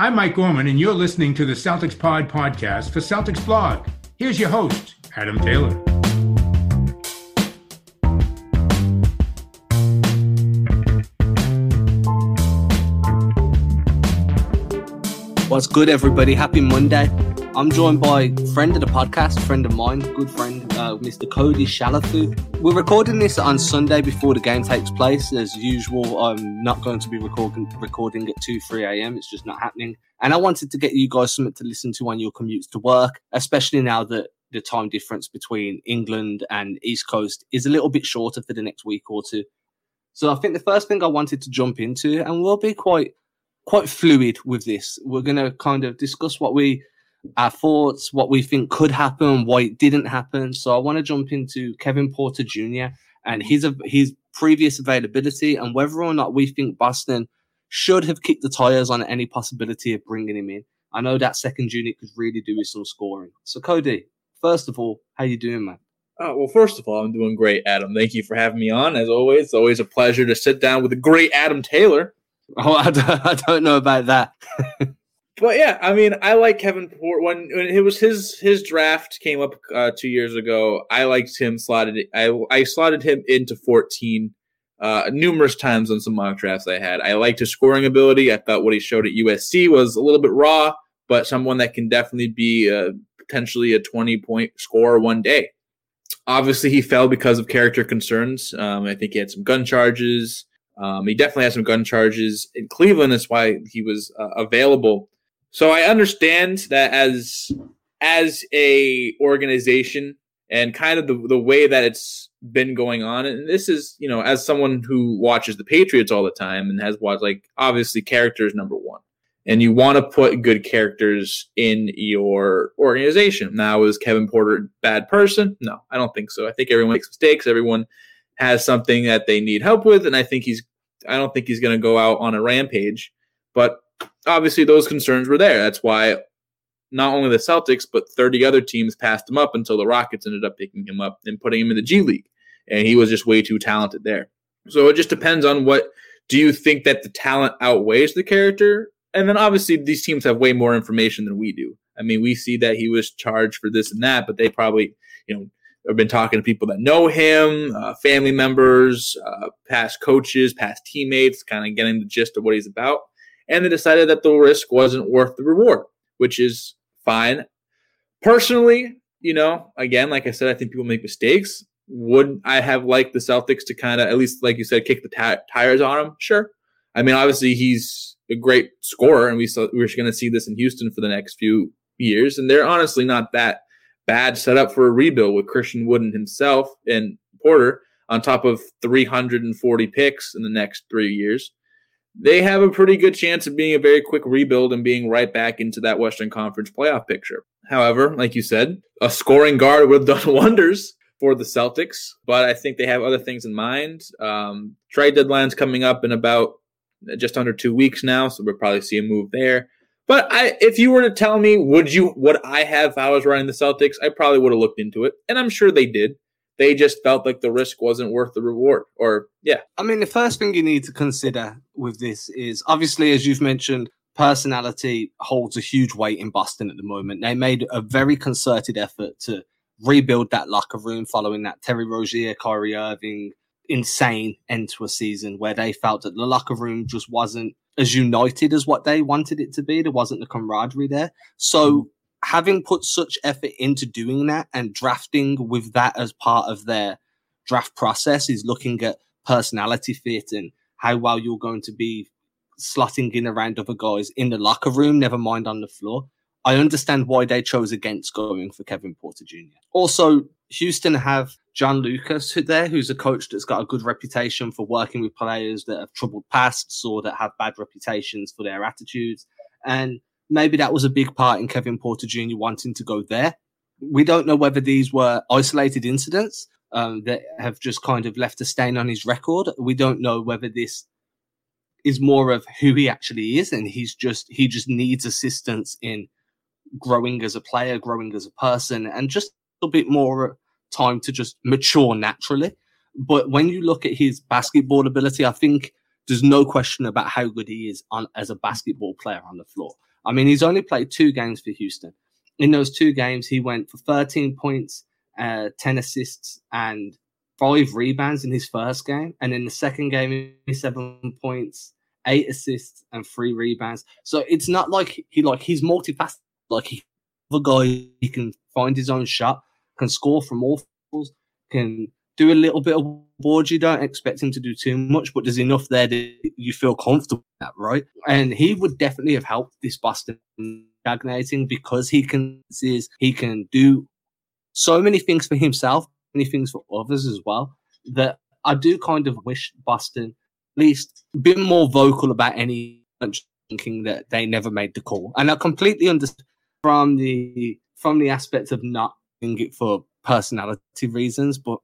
I'm Mike Gorman, and you're listening to the Celtics Pod podcast for Celtics Blog. Here's your host, Adam Taylor. What's good, everybody? Happy Monday. I'm joined by friend of the podcast, friend of mine, good friend, uh, Mr. Cody Shalafu. We're recording this on Sunday before the game takes place. As usual, I'm not going to be recording recording at 2, 3 a.m. It's just not happening. And I wanted to get you guys something to listen to on your commutes to work, especially now that the time difference between England and East Coast is a little bit shorter for the next week or two. So I think the first thing I wanted to jump into, and we'll be quite quite fluid with this. We're going to kind of discuss what we our thoughts, what we think could happen, why it didn't happen. So I want to jump into Kevin Porter Jr. and his his previous availability and whether or not we think Boston should have kicked the tires on any possibility of bringing him in. I know that second unit could really do with some scoring. So Cody, first of all, how you doing, man? Oh, well, first of all, I'm doing great, Adam. Thank you for having me on. As always, it's always a pleasure to sit down with the great Adam Taylor. Oh, I don't, I don't know about that. but yeah, I mean, I like Kevin Port when, when it was his his draft came up uh, two years ago. I liked him slotted. I I slotted him into 14 uh, numerous times on some mock drafts I had. I liked his scoring ability. I thought what he showed at USC was a little bit raw, but someone that can definitely be uh, potentially a 20 point scorer one day. Obviously, he fell because of character concerns. Um, I think he had some gun charges. Um, he definitely had some gun charges in Cleveland. That's why he was uh, available. So I understand that as as a organization and kind of the the way that it's been going on, and this is you know as someone who watches the Patriots all the time and has watched like obviously characters number one, and you want to put good characters in your organization. Now is Kevin Porter a bad person? No, I don't think so. I think everyone makes mistakes. Everyone has something that they need help with, and I think he's I don't think he's going to go out on a rampage. But obviously, those concerns were there. That's why not only the Celtics, but 30 other teams passed him up until the Rockets ended up picking him up and putting him in the G League. And he was just way too talented there. So it just depends on what do you think that the talent outweighs the character? And then obviously, these teams have way more information than we do. I mean, we see that he was charged for this and that, but they probably, you know, I've been talking to people that know him, uh, family members, uh, past coaches, past teammates, kind of getting the gist of what he's about. And they decided that the risk wasn't worth the reward, which is fine. Personally, you know, again, like I said, I think people make mistakes. Would I have liked the Celtics to kind of, at least like you said, kick the t- tires on him? Sure. I mean, obviously he's a great scorer, and we saw, we're going to see this in Houston for the next few years, and they're honestly not that bad set up for a rebuild with Christian Wooden himself and Porter on top of 340 picks in the next three years. They have a pretty good chance of being a very quick rebuild and being right back into that Western Conference playoff picture. However, like you said, a scoring guard would have done wonders for the Celtics, but I think they have other things in mind. Um, trade deadline's coming up in about just under two weeks now, so we'll probably see a move there. But I, if you were to tell me, would you, would I have if I was running the Celtics? I probably would have looked into it, and I'm sure they did. They just felt like the risk wasn't worth the reward, or yeah. I mean, the first thing you need to consider with this is obviously, as you've mentioned, personality holds a huge weight in Boston at the moment. They made a very concerted effort to rebuild that locker room following that Terry Rozier, Kyrie Irving insane end to a season where they felt that the locker room just wasn't as united as what they wanted it to be. There wasn't the camaraderie there. So mm. Having put such effort into doing that and drafting with that as part of their draft process is looking at personality fit and how well you're going to be slotting in around other guys in the locker room, never mind on the floor. I understand why they chose against going for Kevin Porter Jr. Also, Houston have John Lucas there, who's a coach that's got a good reputation for working with players that have troubled pasts or that have bad reputations for their attitudes. And maybe that was a big part in Kevin Porter Jr. wanting to go there. We don't know whether these were isolated incidents um, that have just kind of left a stain on his record. We don't know whether this is more of who he actually is, and he's just he just needs assistance in growing as a player, growing as a person, and just a bit more time to just mature naturally. But when you look at his basketball ability, I think there's no question about how good he is on as a basketball player on the floor. I mean, he's only played two games for Houston. In those two games, he went for 13 points, uh, 10 assists, and five rebounds in his first game. And in the second game, seven points, eight assists, and three rebounds. So it's not like he like he's multifaceted. Like he, the guy, he can find his own shot, can score from all levels, can do a little bit of boards. You don't expect him to do too much, but there's enough there that you feel comfortable with that, right? And he would definitely have helped this Boston stagnating because he can he can do so many things for himself, many things for others as well. That I do kind of wish Boston at least be more vocal about any thinking that they never made the call. And I completely understand from the from the aspect of not doing it for personality reasons, but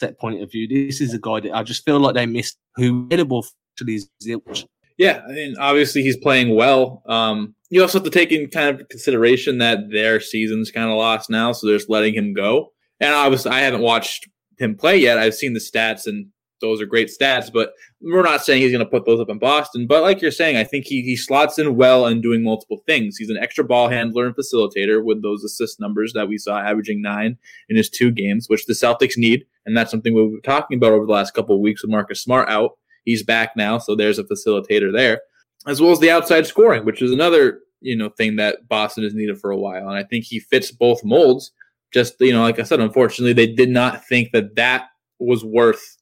that point of view, this is a guy that I just feel like they missed who available to these Zilch. Yeah, I mean, obviously he's playing well. Um, you also have to take in kind of consideration that their season's kind of lost now, so they're just letting him go. And obviously, I haven't watched him play yet. I've seen the stats, and those are great stats. But we're not saying he's going to put those up in Boston. But like you're saying, I think he he slots in well and doing multiple things. He's an extra ball handler and facilitator with those assist numbers that we saw averaging nine in his two games, which the Celtics need, and that's something we've been talking about over the last couple of weeks with Marcus Smart out. He's back now, so there's a facilitator there, as well as the outside scoring, which is another you know thing that Boston has needed for a while. And I think he fits both molds. Just you know, like I said, unfortunately, they did not think that that was worth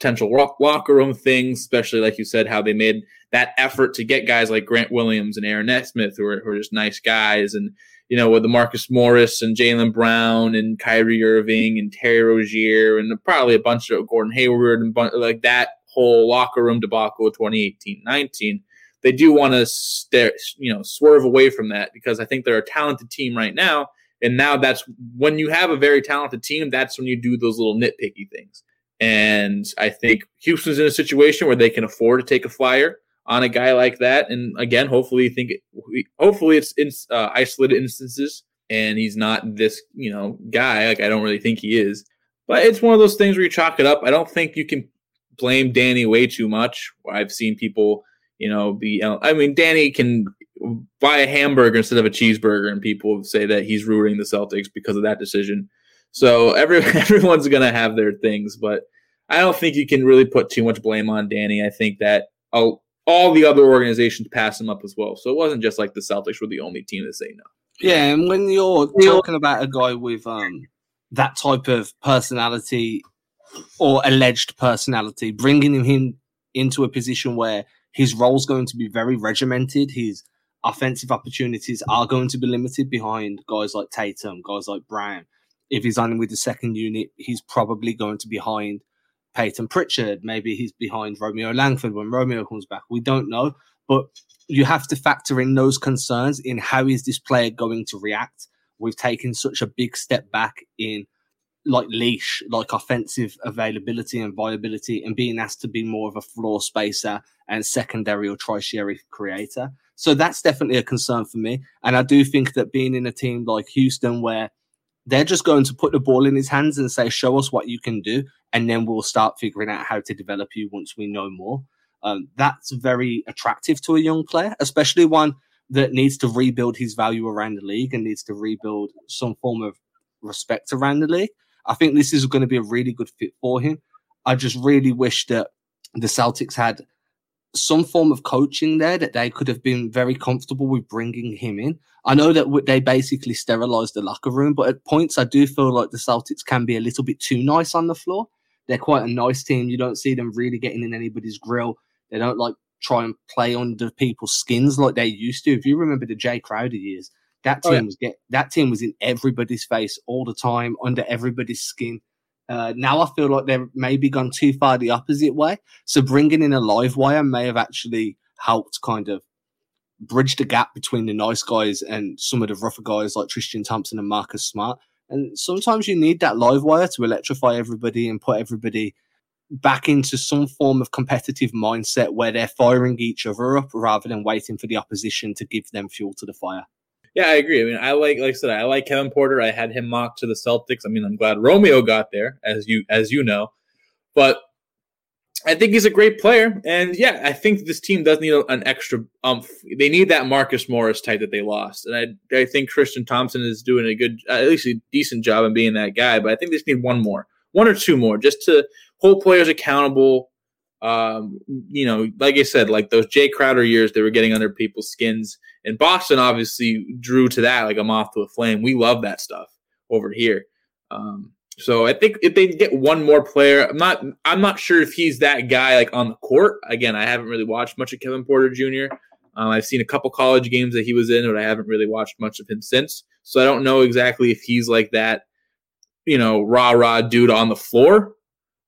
potential locker room things, especially like you said, how they made that effort to get guys like Grant Williams and Aaron Nesmith, who are, who are just nice guys, and you know, with the Marcus Morris and Jaylen Brown and Kyrie Irving and Terry Rozier and probably a bunch of Gordon Hayward and like that whole locker room debacle of 2018-19 they do want to stare, you know, swerve away from that because I think they're a talented team right now. And now that's when you have a very talented team, that's when you do those little nitpicky things. And I think Houston's in a situation where they can afford to take a flyer on a guy like that. And again, hopefully, think hopefully it's in uh, isolated instances, and he's not this you know guy. Like I don't really think he is, but it's one of those things where you chalk it up. I don't think you can blame Danny way too much. I've seen people you know, be. I mean, Danny can buy a hamburger instead of a cheeseburger, and people say that he's ruining the Celtics because of that decision. So every everyone's gonna have their things, but I don't think you can really put too much blame on Danny. I think that all, all the other organizations pass him up as well. So it wasn't just like the Celtics were the only team to say no. Yeah, and when you're talking about a guy with um that type of personality or alleged personality, bringing him into a position where his role's going to be very regimented. His offensive opportunities are going to be limited behind guys like Tatum, guys like Brown. If he's on with the second unit, he's probably going to be behind Payton Pritchard. Maybe he's behind Romeo Langford when Romeo comes back. We don't know, but you have to factor in those concerns in how is this player going to react. We've taken such a big step back in like leash, like offensive availability and viability, and being asked to be more of a floor spacer and secondary or tertiary creator. So that's definitely a concern for me. And I do think that being in a team like Houston, where they're just going to put the ball in his hands and say, "Show us what you can do," and then we'll start figuring out how to develop you once we know more. Um, that's very attractive to a young player, especially one that needs to rebuild his value around the league and needs to rebuild some form of respect around the league. I think this is going to be a really good fit for him. I just really wish that the Celtics had some form of coaching there that they could have been very comfortable with bringing him in. I know that they basically sterilized the locker room, but at points I do feel like the Celtics can be a little bit too nice on the floor. They're quite a nice team. You don't see them really getting in anybody's grill. They don't like try and play under people's skins like they used to. If you remember the Jae Crowder years, that team oh, yeah. was get that team was in everybody's face all the time, under everybody's skin. Uh, now I feel like they've maybe gone too far the opposite way. So bringing in a live wire may have actually helped kind of bridge the gap between the nice guys and some of the rougher guys like Tristan Thompson and Marcus Smart. And sometimes you need that live wire to electrify everybody and put everybody back into some form of competitive mindset where they're firing each other up rather than waiting for the opposition to give them fuel to the fire. Yeah, I agree. I mean, I like, like I said, I like Kevin Porter. I had him mocked to the Celtics. I mean, I'm glad Romeo got there, as you as you know. But I think he's a great player, and yeah, I think this team does need an extra umph. They need that Marcus Morris type that they lost, and I I think Tristan Thompson is doing a good, at least a decent job in being that guy. But I think they just need one more, one or two more, just to hold players accountable. Um, you know, like I said, like those Jae Crowder years, they were getting under people's skins, and Boston obviously drew to that like a moth to a flame. We love that stuff over here. Um, so I think if they get one more player, I'm not I'm not sure if he's that guy like on the court. Again, I haven't really watched much of Kevin Porter Jr. Um, I've seen a couple college games that he was in, but I haven't really watched much of him since. So I don't know exactly if he's like that, you know, rah rah dude on the floor.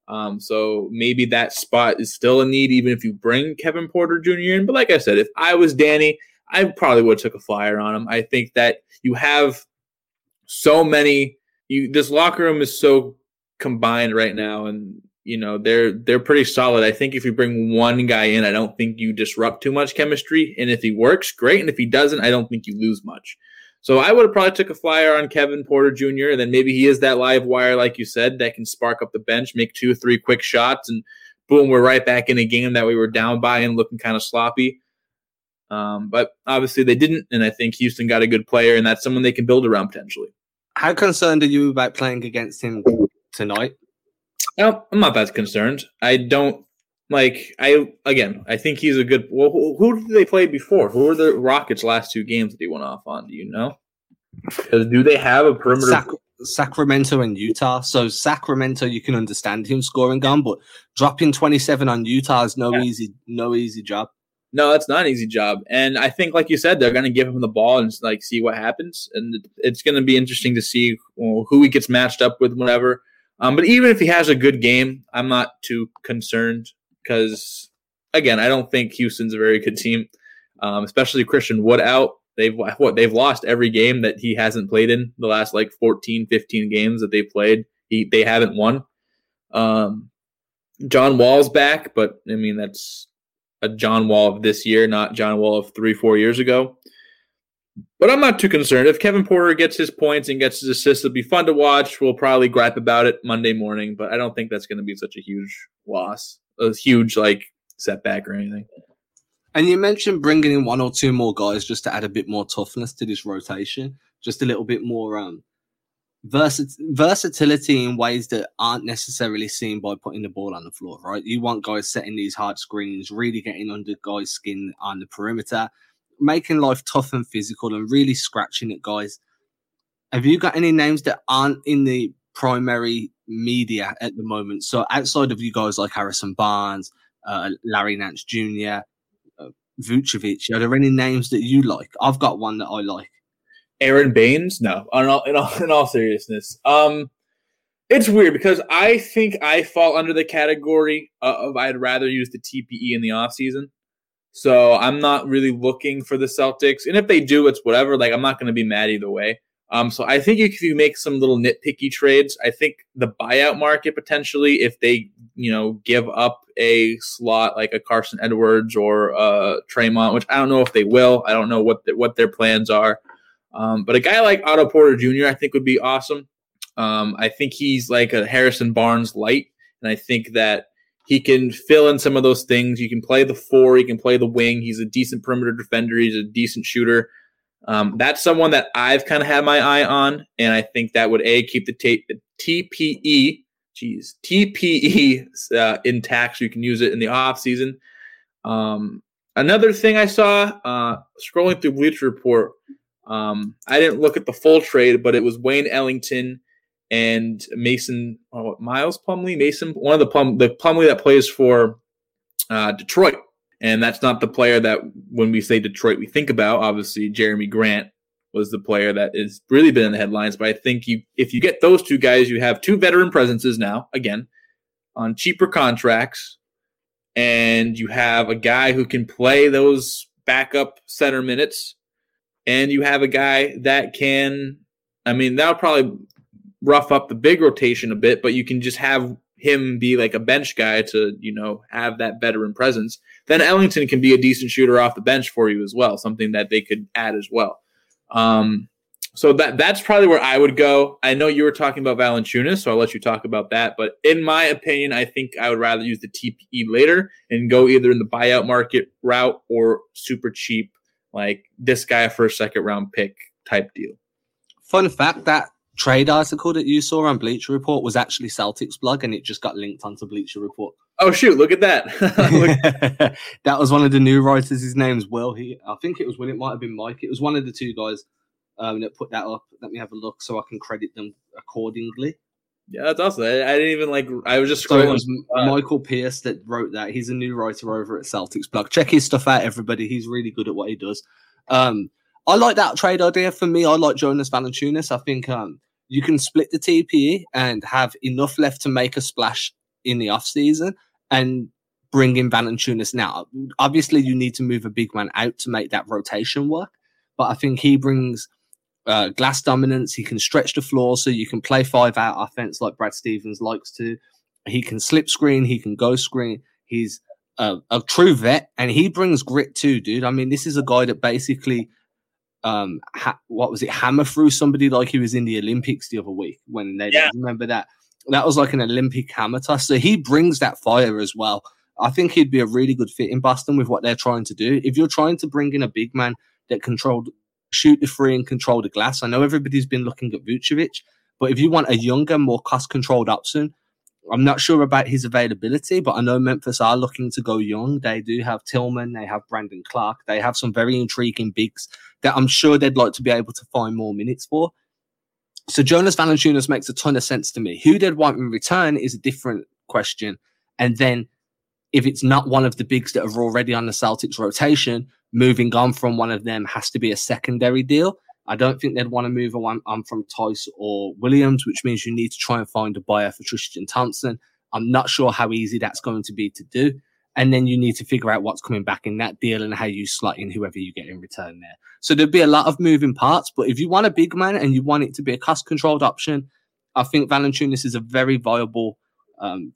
Um, so maybe that spot is still a need, even if you bring Kevin Porter Jr. in. But like I said, if I was Danny, I probably would have took a flyer on him. I think that you have so many you this locker room is so combined right now and you know they're they're pretty solid. I think if you bring one guy in, I don't think you disrupt too much chemistry. And if he works, great. And if he doesn't, I don't think you lose much. So I would have probably took a flyer on Kevin Porter Jr. And then maybe he is that live wire, like you said, that can spark up the bench, make two three quick shots, and boom, we're right back in a game that we were down by and looking kind of sloppy. Um, but obviously they didn't, and I think Houston got a good player, and that's someone they can build around potentially. How concerned are you about playing against him tonight? No, I'm not that concerned. I don't like. I again, I think he's a good. Well, who, who did they play before? Who were the Rockets' last two games that he went off on? Do you know? Because do they have a perimeter? Sac- Sacramento and Utah. So Sacramento, you can understand him scoring on, but dropping 27 on Utah is no yeah. easy, no easy job. No, that's not an easy job. And I think, like you said, they're going to give him the ball and like see what happens. And it's going to be interesting to see who he gets matched up with, whatever. Um, but even if he has a good game, I'm not too concerned because, again, I don't think Houston's a very good team, um, especially Christian Wood out. They've what they've lost every game that he hasn't played in the last like 14, 15 games that they've played. He they haven't won. Um, John Wall's back, but I mean that's a John Wall of this year, not John Wall of three, four years ago. But I'm not too concerned. If Kevin Porter gets his points and gets his assists, it'll be fun to watch. We'll probably gripe about it Monday morning, but I don't think that's going to be such a huge loss, a huge like setback or anything. And you mentioned bringing in one or two more guys just to add a bit more toughness to this rotation, just a little bit more um, versatility in ways that aren't necessarily seen by putting the ball on the floor, right? You want guys setting these hard screens, really getting under guys' skin on the perimeter, making life tough and physical, and really scratching at guys. Have you got any names that aren't in the primary media at the moment? So outside of you guys like Harrison Barnes, uh, Larry Nance Jr., uh, Vucevic, are there any names that you like? I've got one that I like. Aron Baynes? No, in all, in all, in all seriousness. Um, it's weird because I think I fall under the category of I'd rather use the TPE in the off season. So I'm not really looking for the Celtics. And if they do, it's whatever. Like I'm not going to be mad either way. Um, so I think if you make some little nitpicky trades, I think the buyout market potentially, if they you know give up a slot like a Carsen Edwards or uh Tremont, which I don't know if they will. I don't know what the, what their plans are. Um, but a guy like Otto Porter Jr., I think would be awesome. Um, I think he's like a Harrison Barnes light, and I think that he can fill in some of those things. You can play the four, he can play the wing. He's a decent perimeter defender. He's a decent shooter. Um, that's someone that I've kind of had my eye on, and I think that would a keep the, t- TPE, geez, TPE uh, intact, so you can use it in the off season. Um, another thing I saw uh, scrolling through Bleacher Report um, I didn't look at the full trade, but it was Wayne Ellington and Mason oh, Miles Plumlee, Mason, one of the Plum, the Plumlee that plays for uh, Detroit. And that's not the player that when we say Detroit, we think about. Obviously, Jerami Grant was the player that has really been in the headlines. But I think you, if you get those two guys, you have two veteran presences now, again, on cheaper contracts, and you have a guy who can play those backup center minutes and you have a guy that can, I mean, that'll probably rough up the big rotation a bit, but you can just have him be like a bench guy to, you know, have that veteran presence. Then Ellington can be a decent shooter off the bench for you as well, something that they could add as well. Um, so that that's probably where I would go. I know you were talking about Valanciunas, so I'll let you talk about that. But in my opinion, I think I would rather use the TPE later and go either in the buyout market route or super cheap, like this guy for a second round pick type deal. Fun fact: that trade article that you saw on Bleacher Report was actually Celtics blog, and it just got linked onto Bleacher Report. Oh shoot! Look at that. look. that was one of the new writers. His name's Will. He, I think it was Will. It might have been Mike. It was one of the two guys um, that put that up. Let me have a look so I can credit them accordingly. Yeah, that's awesome. I, I didn't even like. I was just scrolling. So it was Michael Pierce that wrote that. He's a new writer over at Celtics blog. Check his stuff out, everybody. He's really good at what he does. Um, I like that trade idea. For me, I like Jonas Valanciunas. I think um, you can split the TPE and have enough left to make a splash in the off season and bring in Valanciunas now. Obviously, you need to move a big man out to make that rotation work, but I think he brings uh, glass dominance. He can stretch the floor so you can play five out offense like Brad Stevens likes to. He can slip screen. He can go screen. He's a, a true vet and he brings grit too, dude. I mean, this is a guy that basically, um, ha- what was it, hammer through somebody like he was in the Olympics the other week when they yeah. remember that. That was like an Olympic hammer toss. So he brings that fire as well. I think he'd be a really good fit in Boston with what they're trying to do. If you're trying to bring in a big man that controlled shoot the free and control the glass. I know everybody's been looking at Vucevic, but if you want a younger, more cost controlled option, I'm not sure about his availability, but I know Memphis are looking to go young. They do have Tillman, they have Brandon Clarke, they have some very intriguing bigs that I'm sure they'd like to be able to find more minutes for. So Jonas Valanciunas makes a ton of sense to me. Who they'd want in return is a different question. And then if it's not one of the bigs that are already on the Celtics rotation, moving on from one of them has to be a secondary deal. I don't think they'd want to move on, on from Theis or Williams, which means you need to try and find a buyer for Tristan Thompson. I'm not sure how easy that's going to be to do. And then you need to figure out what's coming back in that deal and how you slot in whoever you get in return there. So there'd be a lot of moving parts. But if you want a big man and you want it to be a cost controlled option, I think Valanciunas is a very viable um,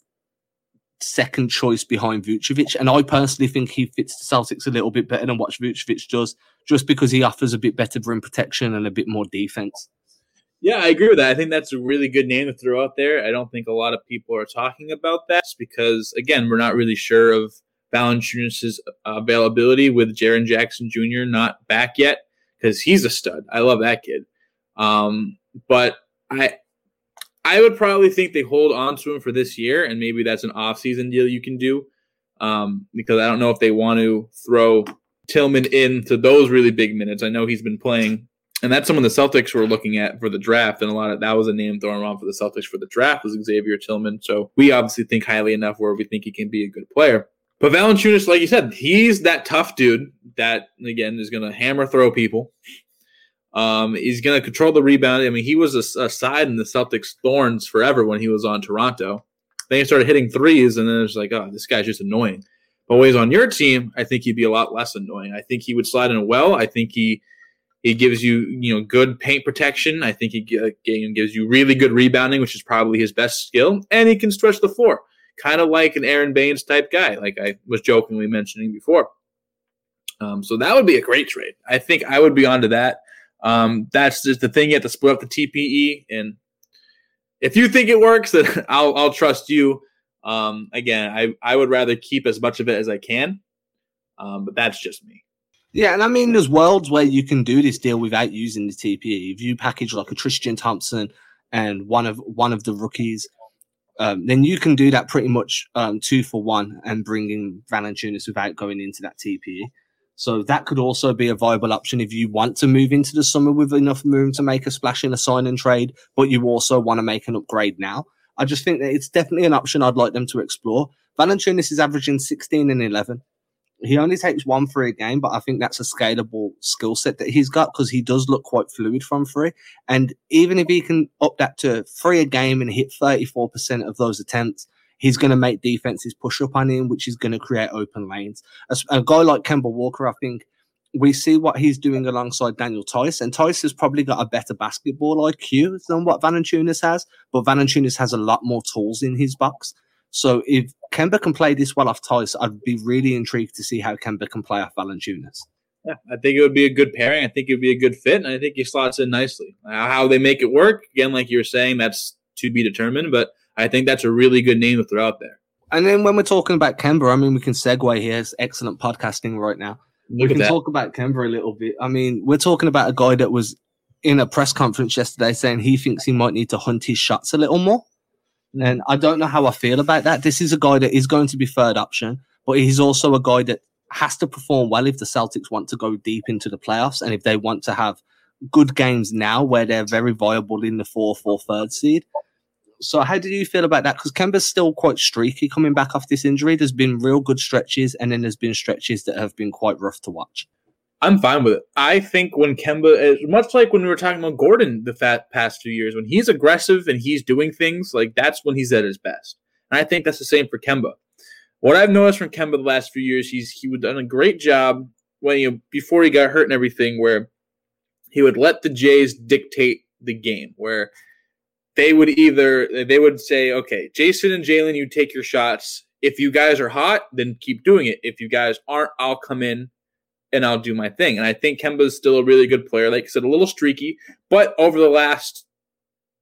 second choice behind Vucevic. And I personally think he fits the Celtics a little bit better than what Vucevic does, just because he offers a bit better rim protection and a bit more defense. Yeah, I agree with that. I think that's a really good name to throw out there. I don't think a lot of people are talking about that because, again, we're not really sure of Valanciunas' availability with Jaren Jackson Jr. not back yet because he's a stud. I love that kid. Um, but I I would probably think they hold on to him for this year, and maybe that's an off-season deal you can do. Um, because I don't know if they want to throw Tillman into those really big minutes. I know he's been playing, and that's someone the Celtics were looking at for the draft, and a lot of that was a name thrown around for the Celtics for the draft was Xavier Tillman. So we obviously think highly enough where we think he can be a good player. But Valanciunas, like you said, he's that tough dude that again is going to hammer throw people. Um, he's going to control the rebound. I mean, he was a, a, side in the Celtics' thorns forever when he was on Toronto. Then he started hitting threes, and then it's like, oh, this guy's just annoying. But when he's on your team, I think he'd be a lot less annoying. I think he would slide in well. I think he he gives you you know good paint protection. I think he uh, gives you really good rebounding, which is probably his best skill, and he can stretch the floor, kind of like an Aron Baynes type guy, like I was jokingly mentioning before. Um, so that would be a great trade. I think I would be onto that. Um, that's just the thing. You have to split up the TPE, and if you think it works, then I'll I'll trust you. Um, again, I I would rather keep as much of it as I can, um, but that's just me. Yeah, and I mean, there's worlds where you can do this deal without using the TPE. If you package like a Tristan Thompson and one of one of the rookies, um, then you can do that pretty much um, two for one and bring in Valanciunas without going into that TPE. So that could also be a viable option if you want to move into the summer with enough room to make a splash in a sign and trade, but you also want to make an upgrade now. I just think that it's definitely an option I'd like them to explore. Valanciunas is averaging 16 and 11. He only takes one free a game, but I think that's a scalable skill set that he's got because he does look quite fluid from free. And even if he can up that to free a game and hit 34% of those attempts, he's going to make defenses push up on him, which is going to create open lanes. A, a, guy like Kemba Walker, I think we see what he's doing alongside Daniel Theis, and Theis has probably got a better basketball IQ than what Valanciunas has, but Valanciunas has a lot more tools in his box. So if Kemba can play this well off Theis, I'd be really intrigued to see how Kemba can play off Valanciunas. Yeah, I think it would be a good pairing. I think it would be a good fit, and I think he slots in nicely. How they make it work, again, like you were saying, that's to be determined. But I think that's a really good name to throw out there. And then when we're talking about Kemba, I mean, we can segue here. It's excellent podcasting right now. Look we can talk about Kemba a little bit. I mean, we're talking about a guy that was in a press conference yesterday saying he thinks he might need to hunt his shots a little more. And I don't know how I feel about that. This is a guy that is going to be third option, but he's also a guy that has to perform well if the Celtics want to go deep into the playoffs and if they want to have good games now where they're very viable in the fourth or third seed. So, how did you feel about that? Because Kemba's still quite streaky coming back off this injury. There's been real good stretches, and then there's been stretches that have been quite rough to watch. I'm fine with it. I think when Kemba much like when we were talking about Gordon the fat, past few years, when he's aggressive and he's doing things, like that's when he's at his best. And I think that's the same for Kemba. What I've noticed from Kemba the last few years, he's he would done a great job when you know, before he got hurt and everything, where he would let the Jays dictate the game, where they would either they would say, okay, Jayson and Jaylen, you take your shots. If you guys are hot, then keep doing it. If you guys aren't, I'll come in and I'll do my thing. And I think Kemba's still a really good player. Like I said, a little streaky, but over the last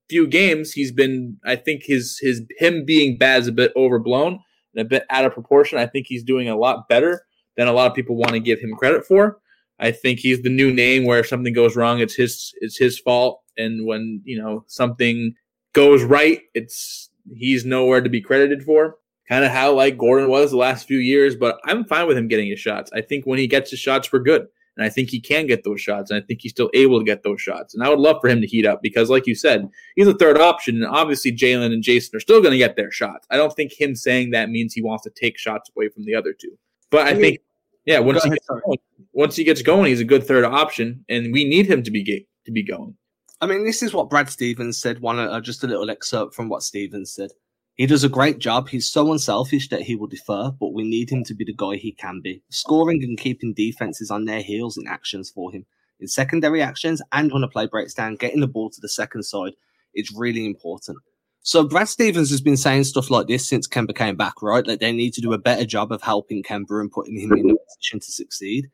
few games, he's been. I think his his him being bad is a bit overblown and a bit out of proportion. I think he's doing a lot better than a lot of people want to give him credit for. I think he's the new name where if something goes wrong, it's his it's his fault, and when you know something goes right, it's he's nowhere to be credited for. Kind of how like Gordon was the last few years, but I'm fine with him getting his shots. I think when he gets his shots, we're good. And I think he can get those shots. And I think he's still able to get those shots. And I would love for him to heat up because, like you said, he's a third option. And obviously, Jaylen and Jayson are still going to get their shots. I don't think him saying that means he wants to take shots away from the other two. But I think, yeah, once, he, gets going, once he gets going, he's a good third option. And we need him to be, to be going. I mean, this is what Brad Stevens said. One, uh, just a little excerpt from what Stevens said. He does a great job. He's so unselfish that he will defer, but we need him to be the guy he can be, scoring and keeping defenses on their heels in actions for him. In secondary actions and when a play breaks down, getting the ball to the second side is really important. So Brad Stevens has been saying stuff like this since Kemba came back, right? That they need to do a better job of helping Kemba and putting him in a position to succeed.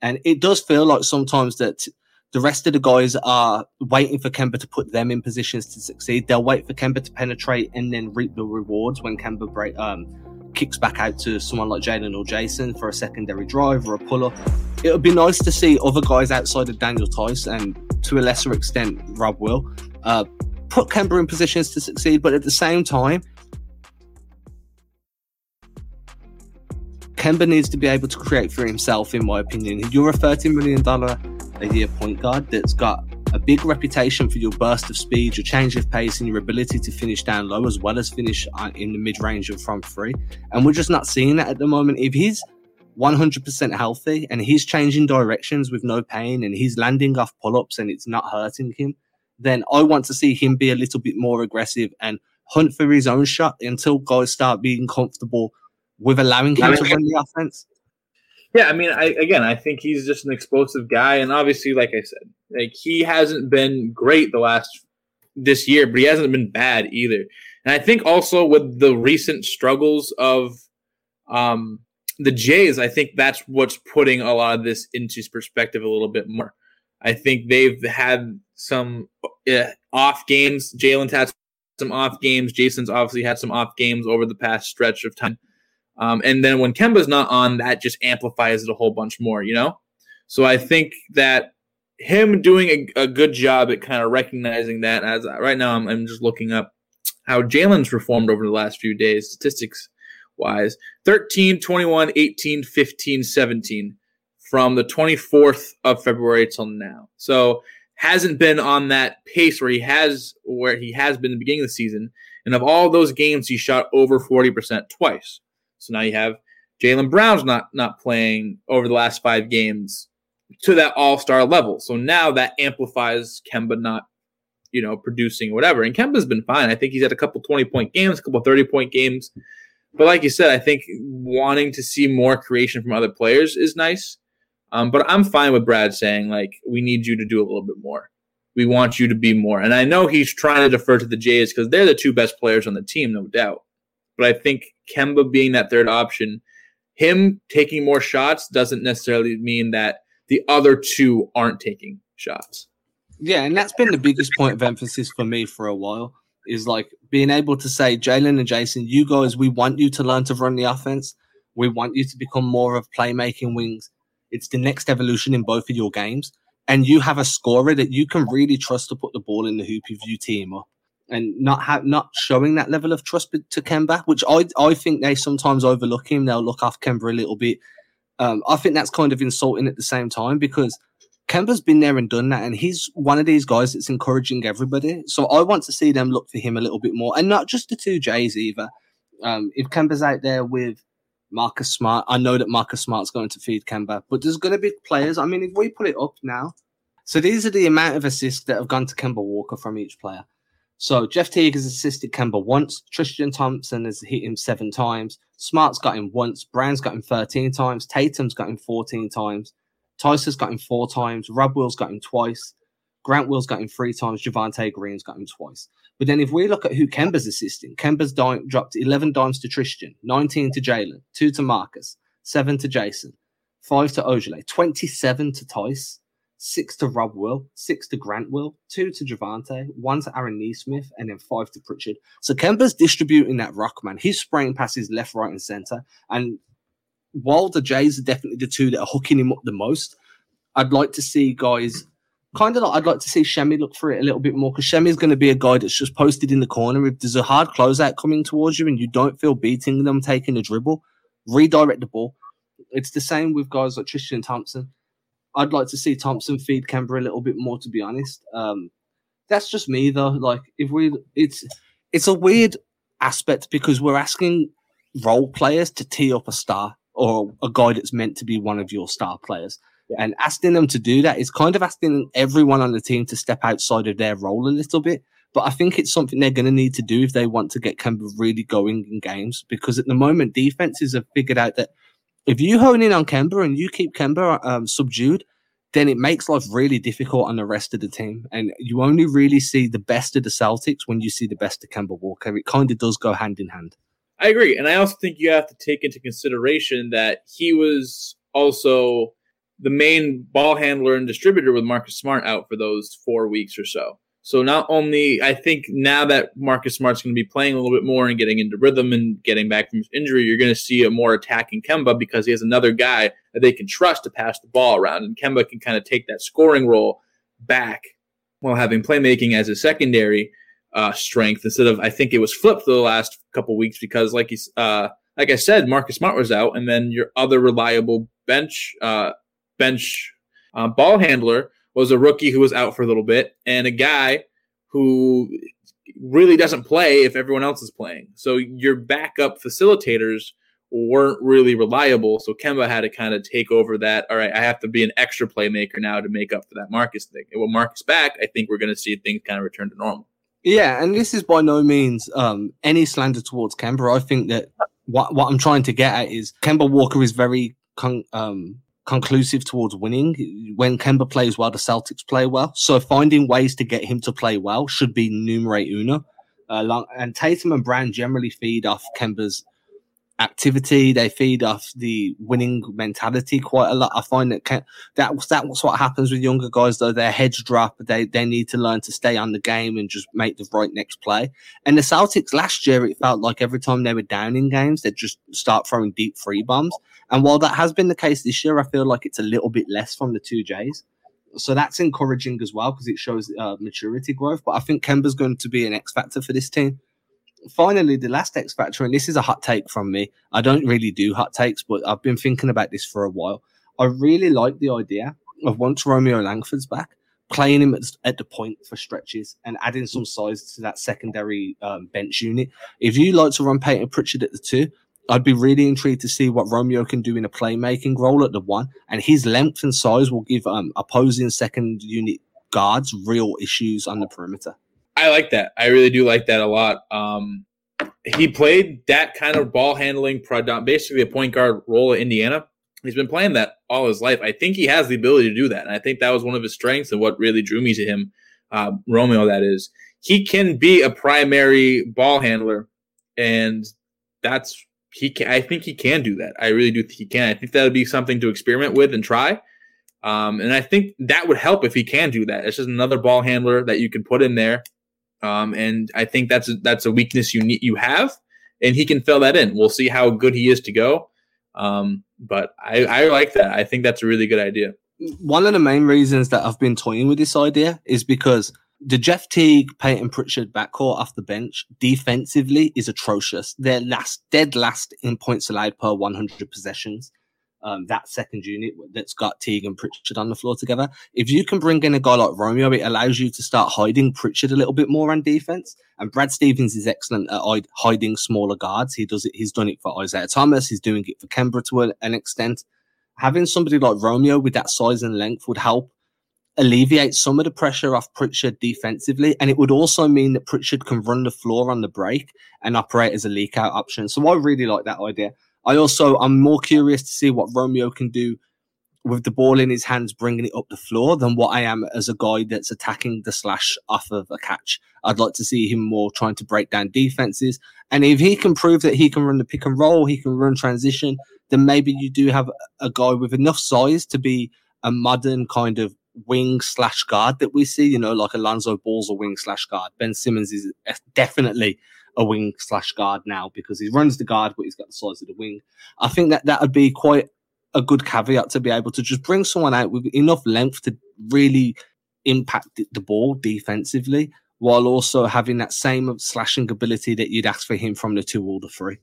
And it does feel like sometimes that the rest of the guys are waiting for Kemba to put them in positions to succeed. They'll wait for Kemba to penetrate and then reap the rewards when Kemba break, um, kicks back out to someone like Jaylen or Jayson for a secondary drive or a pull up. It would be nice to see other guys outside of Daniel Theis and to a lesser extent Rob Will uh, put Kemba in positions to succeed, but at the same time, Kemba needs to be able to create for himself, in my opinion. You're a $30 million a year point guard that's got a big reputation for your burst of speed, your change of pace, and your ability to finish down low as well as finish uh, in the mid range and front three. And we're just not seeing that at the moment. If he's 100% healthy and he's changing directions with no pain and he's landing off pull ups and it's not hurting him, then I want to see him be a little bit more aggressive and hunt for his own shot until guys start being comfortable with allowing him to run the offense. Yeah, I mean, I again, I think he's just an explosive guy, and obviously, like I said, like he hasn't been great the last this year, but he hasn't been bad either. And I think also with the recent struggles of um, the Jays, I think that's what's putting a lot of this into perspective a little bit more. I think they've had some uh, off games. Jaylen's had some off games. Jayson's obviously had some off games over the past stretch of time. Um, and then when Kemba's not on, that just amplifies it a whole bunch more, you know? So I think that him doing a, a good job at kind of recognizing that as right now I'm, I'm just looking up how Jaylen's performed over the last few days, statistics wise 13, 21, 18, 15, 17 from the 24th of February till now. So hasn't been on that pace where he has where he has been in the beginning of the season. And of all those games, he shot over 40% twice. So now you have Jaylen Brown's not not playing over the last five games to that all star level. So now that amplifies Kemba not, you know, producing whatever. And Kemba's been fine. I think he's had a couple 20 point games, a couple 30 point games. But like you said, I think wanting to see more creation from other players is nice. Um, but I'm fine with Brad saying, like, we need you to do a little bit more. We want you to be more. And I know he's trying to defer to the Jays because they're the two best players on the team, no doubt. But I think Kemba being that third option, him taking more shots doesn't necessarily mean that the other two aren't taking shots. Yeah, and that's been the biggest point of emphasis for me for a while is like being able to say, Jaylen and Jayson, you guys, we want you to learn to run the offense. We want you to become more of playmaking wings. It's the next evolution in both of your games. And you have a scorer that you can really trust to put the ball in the hoop if you team up. And not have not showing that level of trust to Kemba, which I I think they sometimes overlook him. They'll look off Kemba a little bit. Um, I think that's kind of insulting at the same time because Kemba's been there and done that, and he's one of these guys that's encouraging everybody. So I want to see them look for him a little bit more, and not just the two Jays either. Um, if Kemba's out there with Marcus Smart, I know that Marcus Smart's going to feed Kemba, but there's going to be players. I mean, if we put it up now, so these are the amount of assists that have gone to Kemba Walker from each player. So Jeff Teague has assisted Kemba once. Tristan Thompson has hit him seven times. Smart's got him once. Brown's got him 13 times. Tatum's got him 14 times. Theis's got him four times. Rob Will's got him twice. Grant Will's got him three times. Javonte Green's got him twice. But then if we look at who Kemba's assisting, Kemba's dropped 11 dimes to Tristan, 19 to Jaylen, 2 to Marcus, 7 to Jayson, 5 to Ojeleye, 27 to Theis, 6 to Rob Will, 6 to Grant Will, 2 to Javonte, 1 to Aaron Nesmith, and then 5 to Pritchard. So Kemba's distributing that rock, man. He's spraying passes left, right, and center. And while the Jays are definitely the two that are hooking him up the most, I'd like to see guys kind of like I'd like to see Semi look for it a little bit more because Semi is going to be a guy that's just posted in the corner. If there's a hard closeout coming towards you and you don't feel beating them taking a dribble, redirect the ball. It's the same with guys like Tristan Thompson. I'd like to see Thompson feed Kemba a little bit more, to be honest. Um, that's just me though. Like if we, it's it's a weird aspect because we're asking role players to tee up a star or a guy that's meant to be one of your star players. Yeah. And asking them to do that is kind of asking everyone on the team to step outside of their role a little bit. But I think it's something they're going to need to do if they want to get Kemba really going in games. Because at the moment, defenses have figured out that if you hone in on Kemba and you keep Kemba um, subdued, then it makes life really difficult on the rest of the team. And you only really see the best of the Celtics when you see the best of Kemba Walker. It kind of does go hand in hand. I agree. And I also think you have to take into consideration that he was also the main ball handler and distributor with Marcus Smart out for those four weeks or so. So not only I think now that Marcus Smart's going to be playing a little bit more and getting into rhythm and getting back from his injury, you're going to see a more attacking Kemba because he has another guy that they can trust to pass the ball around, and Kemba can kind of take that scoring role back while having playmaking as a secondary uh, strength instead of I think it was flipped the last couple weeks because like he's uh, like I said, Marcus Smart was out, and then your other reliable bench uh, bench uh, ball handler was a rookie who was out for a little bit, and a guy who really doesn't play if everyone else is playing. So your backup facilitators weren't really reliable. So Kemba had to kind of take over that. All right, I have to be an extra playmaker now to make up for that Marcus thing. And with Marcus back, I think we're going to see things kind of return to normal. Yeah, and this is by no means um, any slander towards Kemba. I think that what what I'm trying to get at is Kemba Walker is very con- um, conclusive towards winning. When Kemba plays well, the Celtics play well. So finding ways to get him to play well should be numero uno. Uh, and Tatum and Brown generally feed off Kemba's activity. They feed off the winning mentality quite a lot. I find that that that's what happens with younger guys though. Their heads drop. They they need to learn to stay on the game and just make the right next play. And the Celtics last year, it felt like every time they were down in games, they'd just start throwing deep free bombs. And while that has been the case this year, I feel like it's a little bit less from the two Jays. So that's encouraging as well because it shows uh, maturity growth. But I think Kemba's going to be an X factor for this team finally, the last X Factor, and this is a hot take from me. I don't really do hot takes, but I've been thinking about this for a while. I really like the idea of once Romeo Langford's back, playing him at, the point for stretches and adding some size to that secondary um, bench unit. If you like to run Payton Pritchard at the two, I'd be really intrigued to see what Romeo can do in a playmaking role at the one, and his length and size will give um, opposing second unit guards real issues on the perimeter. I like that. I really do like that a lot. Um, he played that kind of ball handling, basically a point guard role at Indiana. He's been playing that all his life. I think he has the ability to do that. And I think that was one of his strengths and what really drew me to him, uh, Romeo, that is. He can be a primary ball handler, and that's he can, I think he can do that. I really do think he can. I think that would be something to experiment with and try. Um, and I think that would help if he can do that. It's just another ball handler that you can put in there. Um, and I think that's a, that's a weakness you need you have, and he can fill that in. We'll see how good he is to go. Um, but I, I like that. I think that's a really good idea. One of the main reasons that I've been toying with this idea is because the Jeff Teague, Payton Pritchard backcourt off the bench defensively is atrocious. They're last, dead last in points allowed per 100 possessions um, that second unit that's got Teague and Pritchard on the floor together. If you can bring in a guy like Romeo, it allows you to start hiding Pritchard a little bit more on defense. And Brad Stevens is excellent at hiding smaller guards. He does it. He's done it for Isaiah Thomas. He's doing it for Kemba to an extent. Having somebody like Romeo with that size and length would help alleviate some of the pressure off Pritchard defensively. And it would also mean that Pritchard can run the floor on the break and operate as a leak out option. So I really like that idea. I also I'm more curious to see what Romeo can do with the ball in his hands, bringing it up the floor, than what I am as a guy that's attacking the slash off of a catch. I'd like to see him more trying to break down defenses. And if he can prove that he can run the pick and roll, he can run transition, then maybe you do have a guy with enough size to be a modern kind of wing slash guard that we see, you know, like Lonzo Ball's a wing slash guard. Ben Simmons is definitely a wing slash guard now because he runs the guard, but he's got the size of the wing. I think that that would be quite a good caveat to be able to just bring someone out with enough length to really impact the ball defensively while also having that same slashing ability that you'd ask for him from the two or the three.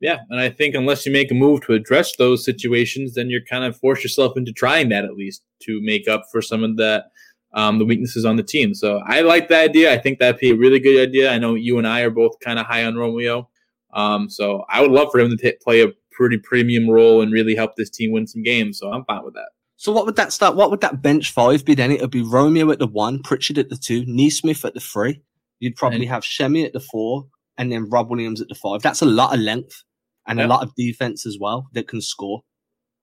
Yeah, and I think unless you make a move to address those situations, then you're kind of force yourself into trying that at least to make up for some of that um, the weaknesses on the team. So I like that idea. I think that'd be a really good idea. I know you and I are both kind of high on Romeo. Um, so I would love for him to t- play a pretty premium role and really help this team win some games. So I'm fine with that. So what would that start? What would that bench five be then? It would be Romeo at the one, Pritchard at the two, Nesmith at the three. You'd probably and, have Semi at the four, and then Rob Williams at the five. That's a lot of length and yeah. a lot of defense as well that can score.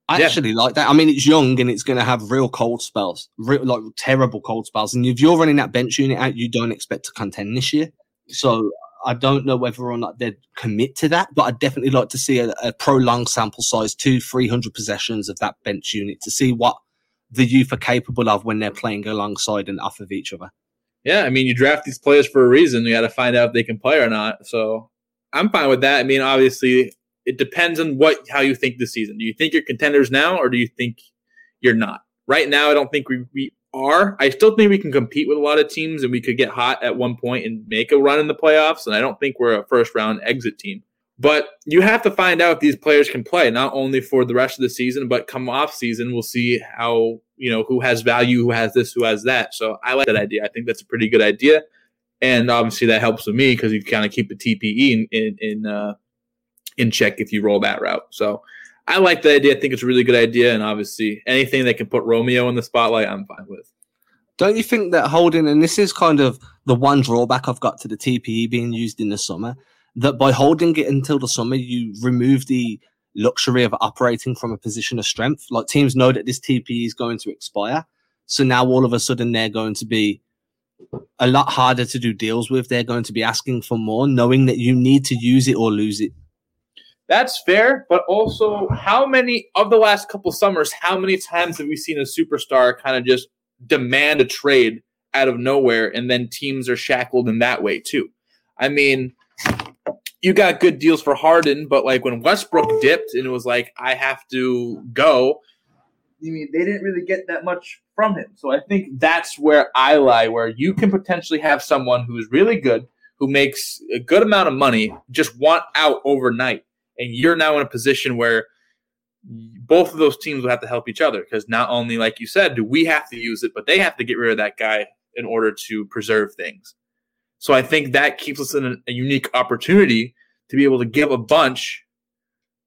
I yeah. actually like that. I mean, it's young and it's going to have real cold spells, real, like terrible cold spells. And if you're running that bench unit out, you don't expect to contend this year. So I don't know whether or not they'd commit to that, but I'd definitely like to see a, a prolonged sample size, two, 300 possessions of that bench unit to see what the youth are capable of when they're playing alongside and off of each other. Yeah, I mean, you draft these players for a reason. You got to find out if they can play or not. So I'm fine with that. I mean, obviously, it depends on what how you think this season. Do you think you're contenders now, or do you think you're not? Right now, I don't think we, we are. I still think we can compete with a lot of teams, and we could get hot at one point and make a run in the playoffs. And I don't think we're a first round exit team. But you have to find out if these players can play, not only for the rest of the season, but come off season, we'll see how you know who has value, who has this, who has that. So I like that idea. I think that's a pretty good idea, and obviously that helps with me because you kind of keep the TPE in in, in uh, in check if you roll that route. So I like the idea. I think it's a really good idea. And obviously, anything that can put Romeo in the spotlight, I'm fine with. Don't you think that holding, and this is kind of the one drawback I've got to the TPE being used in the summer, that by holding it until the summer, you remove the luxury of operating from a position of strength. Like teams know that this TPE is going to expire. So now all of a sudden they're going to be a lot harder to do deals with. They're going to be asking for more, knowing that you need to use it or lose it. That's fair, but also, how many of the last couple summers, how many times have we seen a superstar kind of just demand a trade out of nowhere and then teams are shackled in that way too? I mean, you got good deals for Harden, but like when Westbrook dipped and it was like, I have to go, I mean, they didn't really get that much from him. So I think that's where I lie, where you can potentially have someone who's really good, who makes a good amount of money, just want out overnight and you're now in a position where both of those teams will have to help each other because not only, like you said, do we have to use it, but they have to get rid of that guy in order to preserve things. So I think that keeps us in a, a unique opportunity to be able to give a bunch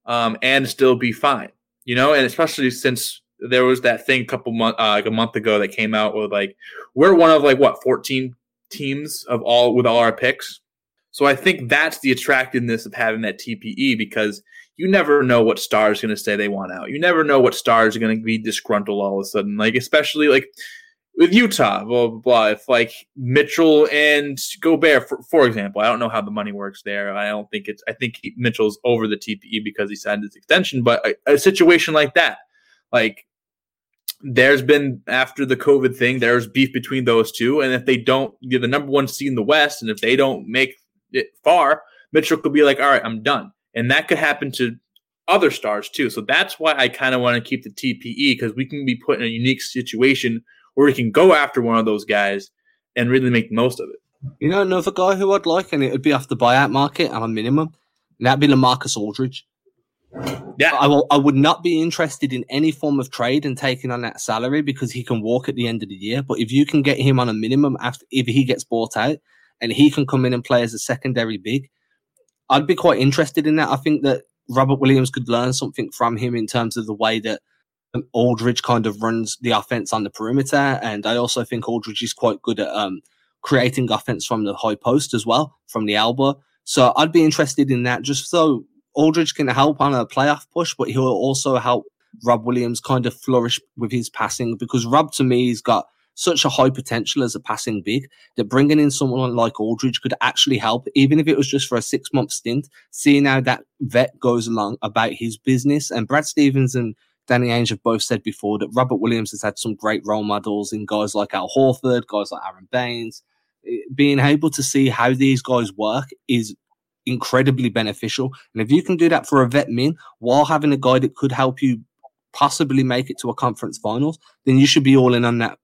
um, and still be fine, you know, and especially since there was that thing a couple months, uh, like a month ago that came out with like we're one of like what 14 teams of all with all our picks so I think that's the attractiveness of having that TPE because you never know what star is going to say they want out. You never know what stars are going to be disgruntled all of a sudden. Like especially like with Utah, blah blah blah. If like Mitchell and Gobert, for, for example, I don't know how the money works there. I don't think it's. I think Mitchell's over the TPE because he signed his extension. But a, a situation like that, like there's been after the COVID thing, there's beef between those two, and if they don't, you're the number one seed in the West, and if they don't make far, Mitchell could be like, "All right, I'm done," and that could happen to other stars too. So that's why I kind of want to keep the TPE because we can be put in a unique situation where we can go after one of those guys and really make the most of it. You know, another guy who I'd like, and it would be off the buyout market on a minimum, and that'd be LaMarcus Aldridge. Yeah, I will. I would not be interested in any form of trade and taking on that salary because he can walk at the end of the year. But if you can get him on a minimum after if he gets bought out and he can come in and play as a secondary big, I'd be quite interested in that. I think that Robert Williams could learn something from him in terms of the way that Aldridge kind of runs the offense on the perimeter, and I also think Aldridge is quite good at um, creating offense from the high post as well, from the elbow. So I'd be interested in that, just so Aldridge can help on a playoff push, but he'll also help Rob Williams kind of flourish with his passing because Rob to me he's got such a high potential as a passing big that bringing in someone like Aldridge could actually help, even if it was just for a six month stint. Seeing how that vet goes along about his business, and Brad Stevens and Danny Ainge have both said before that Robert Williams has had some great role models in guys like Al Horford, guys like Aron Baynes. Eh, being able to see how these guys work is incredibly beneficial. And if you can do that for a vet min while having a guy that could help you possibly make it to a conference finals, then you should be all in on that.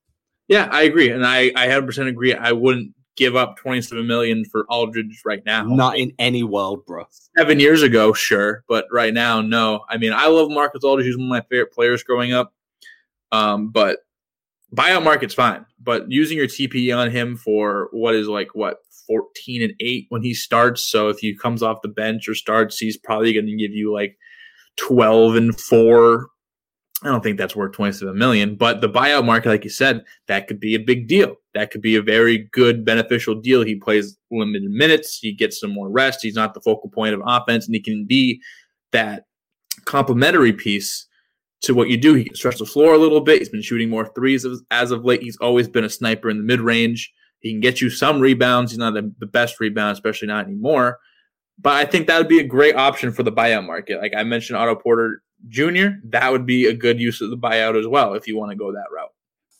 Yeah, I agree. And I, I 100% agree. I wouldn't give up 27 million for Aldridge right now. Not in any world, bro. Seven years ago, sure. But right now, no. I mean, I love Marcus Aldridge. He's one of my favorite players growing up. Um, but buyout market's fine. But using your TPE on him for what is like, what, 14 and 8 when he starts. So if he comes off the bench or starts, he's probably going to give you like 12 and 4. I don't think that's worth 27 million, but the buyout market, like you said, that could be a big deal. That could be a very good, beneficial deal. He plays limited minutes, he gets some more rest, he's not the focal point of offense, and he can be that complementary piece to what you do. He can stretch the floor a little bit. He's been shooting more threes as of late. He's always been a sniper in the mid range. He can get you some rebounds. He's not the, the best rebound, especially not anymore. But I think that would be a great option for the buyout market. Like I mentioned, Otto Porter Jr., that would be a good use of the buyout as well if you want to go that route.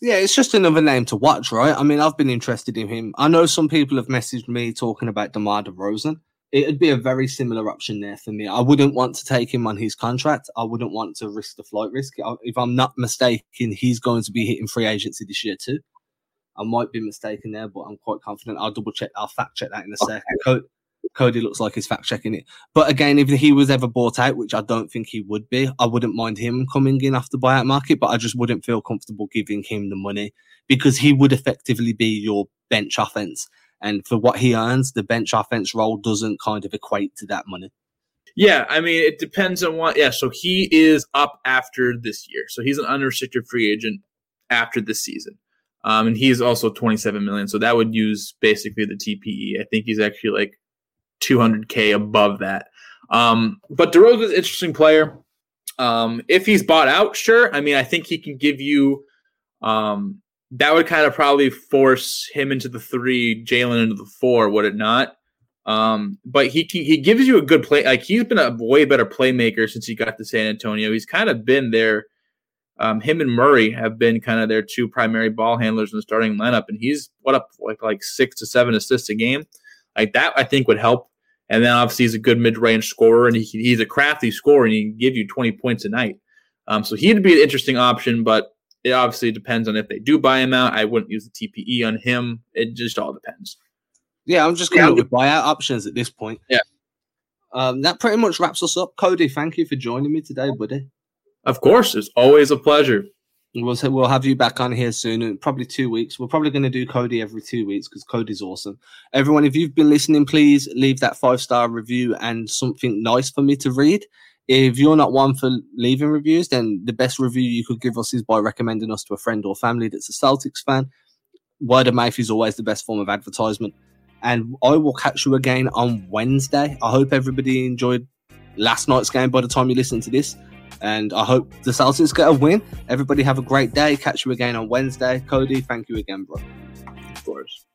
Yeah, it's just another name to watch, right? I mean, I've been interested in him. I know some people have messaged me talking about DeMar DeRozan. It'd be a very similar option there for me. I wouldn't want to take him on his contract. I wouldn't want to risk the flight risk. If I'm not mistaken, he's going to be hitting free agency this year too. I might be mistaken there, but I'm quite confident. I'll double check. I'll fact check that in a okay. second. Cody, looks like he's fact checking it. But again, if he was ever bought out, which I don't think he would be, I wouldn't mind him coming in after buyout market, but I just wouldn't feel comfortable giving him the money because he would effectively be your bench offense. And for what he earns, the bench offense role doesn't kind of equate to that money. Yeah, I mean, it depends on what. Yeah, so he is up after this year. So he's an unrestricted free agent after this season. Um, and he's also 27 million. So that would use basically the TPE. I think he's actually like 200K above that. Um, but DeRozan is an interesting player. Um, if he's bought out, sure. I mean, I think he can give you. Um, that would kind of probably force him into the three, Jaylen into the four, would it not? Um, but he he gives you a good play. Like he's been a way better playmaker since he got to San Antonio. He's kind of been there um, him and Murray have been kind of their two primary ball handlers in the starting lineup, and he's what up like like six to seven assists a game. Like that, I think would help. And then obviously he's a good mid range scorer, and he, he's a crafty scorer, and he can give you twenty points a night. Um, so he'd be an interesting option, but it obviously depends on if they do buy him out. I wouldn't use the TPE on him. It just all depends. Yeah, I'm just going yeah. with buyout options at this point. Yeah. Um, that pretty much wraps us up. Cody, thank you for joining me today, buddy. Of course, it's always a pleasure. We'll we'll have you back on here soon, in probably two weeks. We're probably going to do Cody every two weeks because Cody's awesome. Everyone, if you've been listening, please leave that five star review and something nice for me to read. If you're not one for leaving reviews, then the best review you could give us is by recommending us to a friend or family that's a Celtics fan. Word of mouth is always the best form of advertisement. And I will catch you again on Wednesday. I hope everybody enjoyed last night's game by the time you listen to this. And I hope the Celtics get a win. Everybody have a great day. Catch you again on Wednesday. Cody, thank you again, bro. Of course.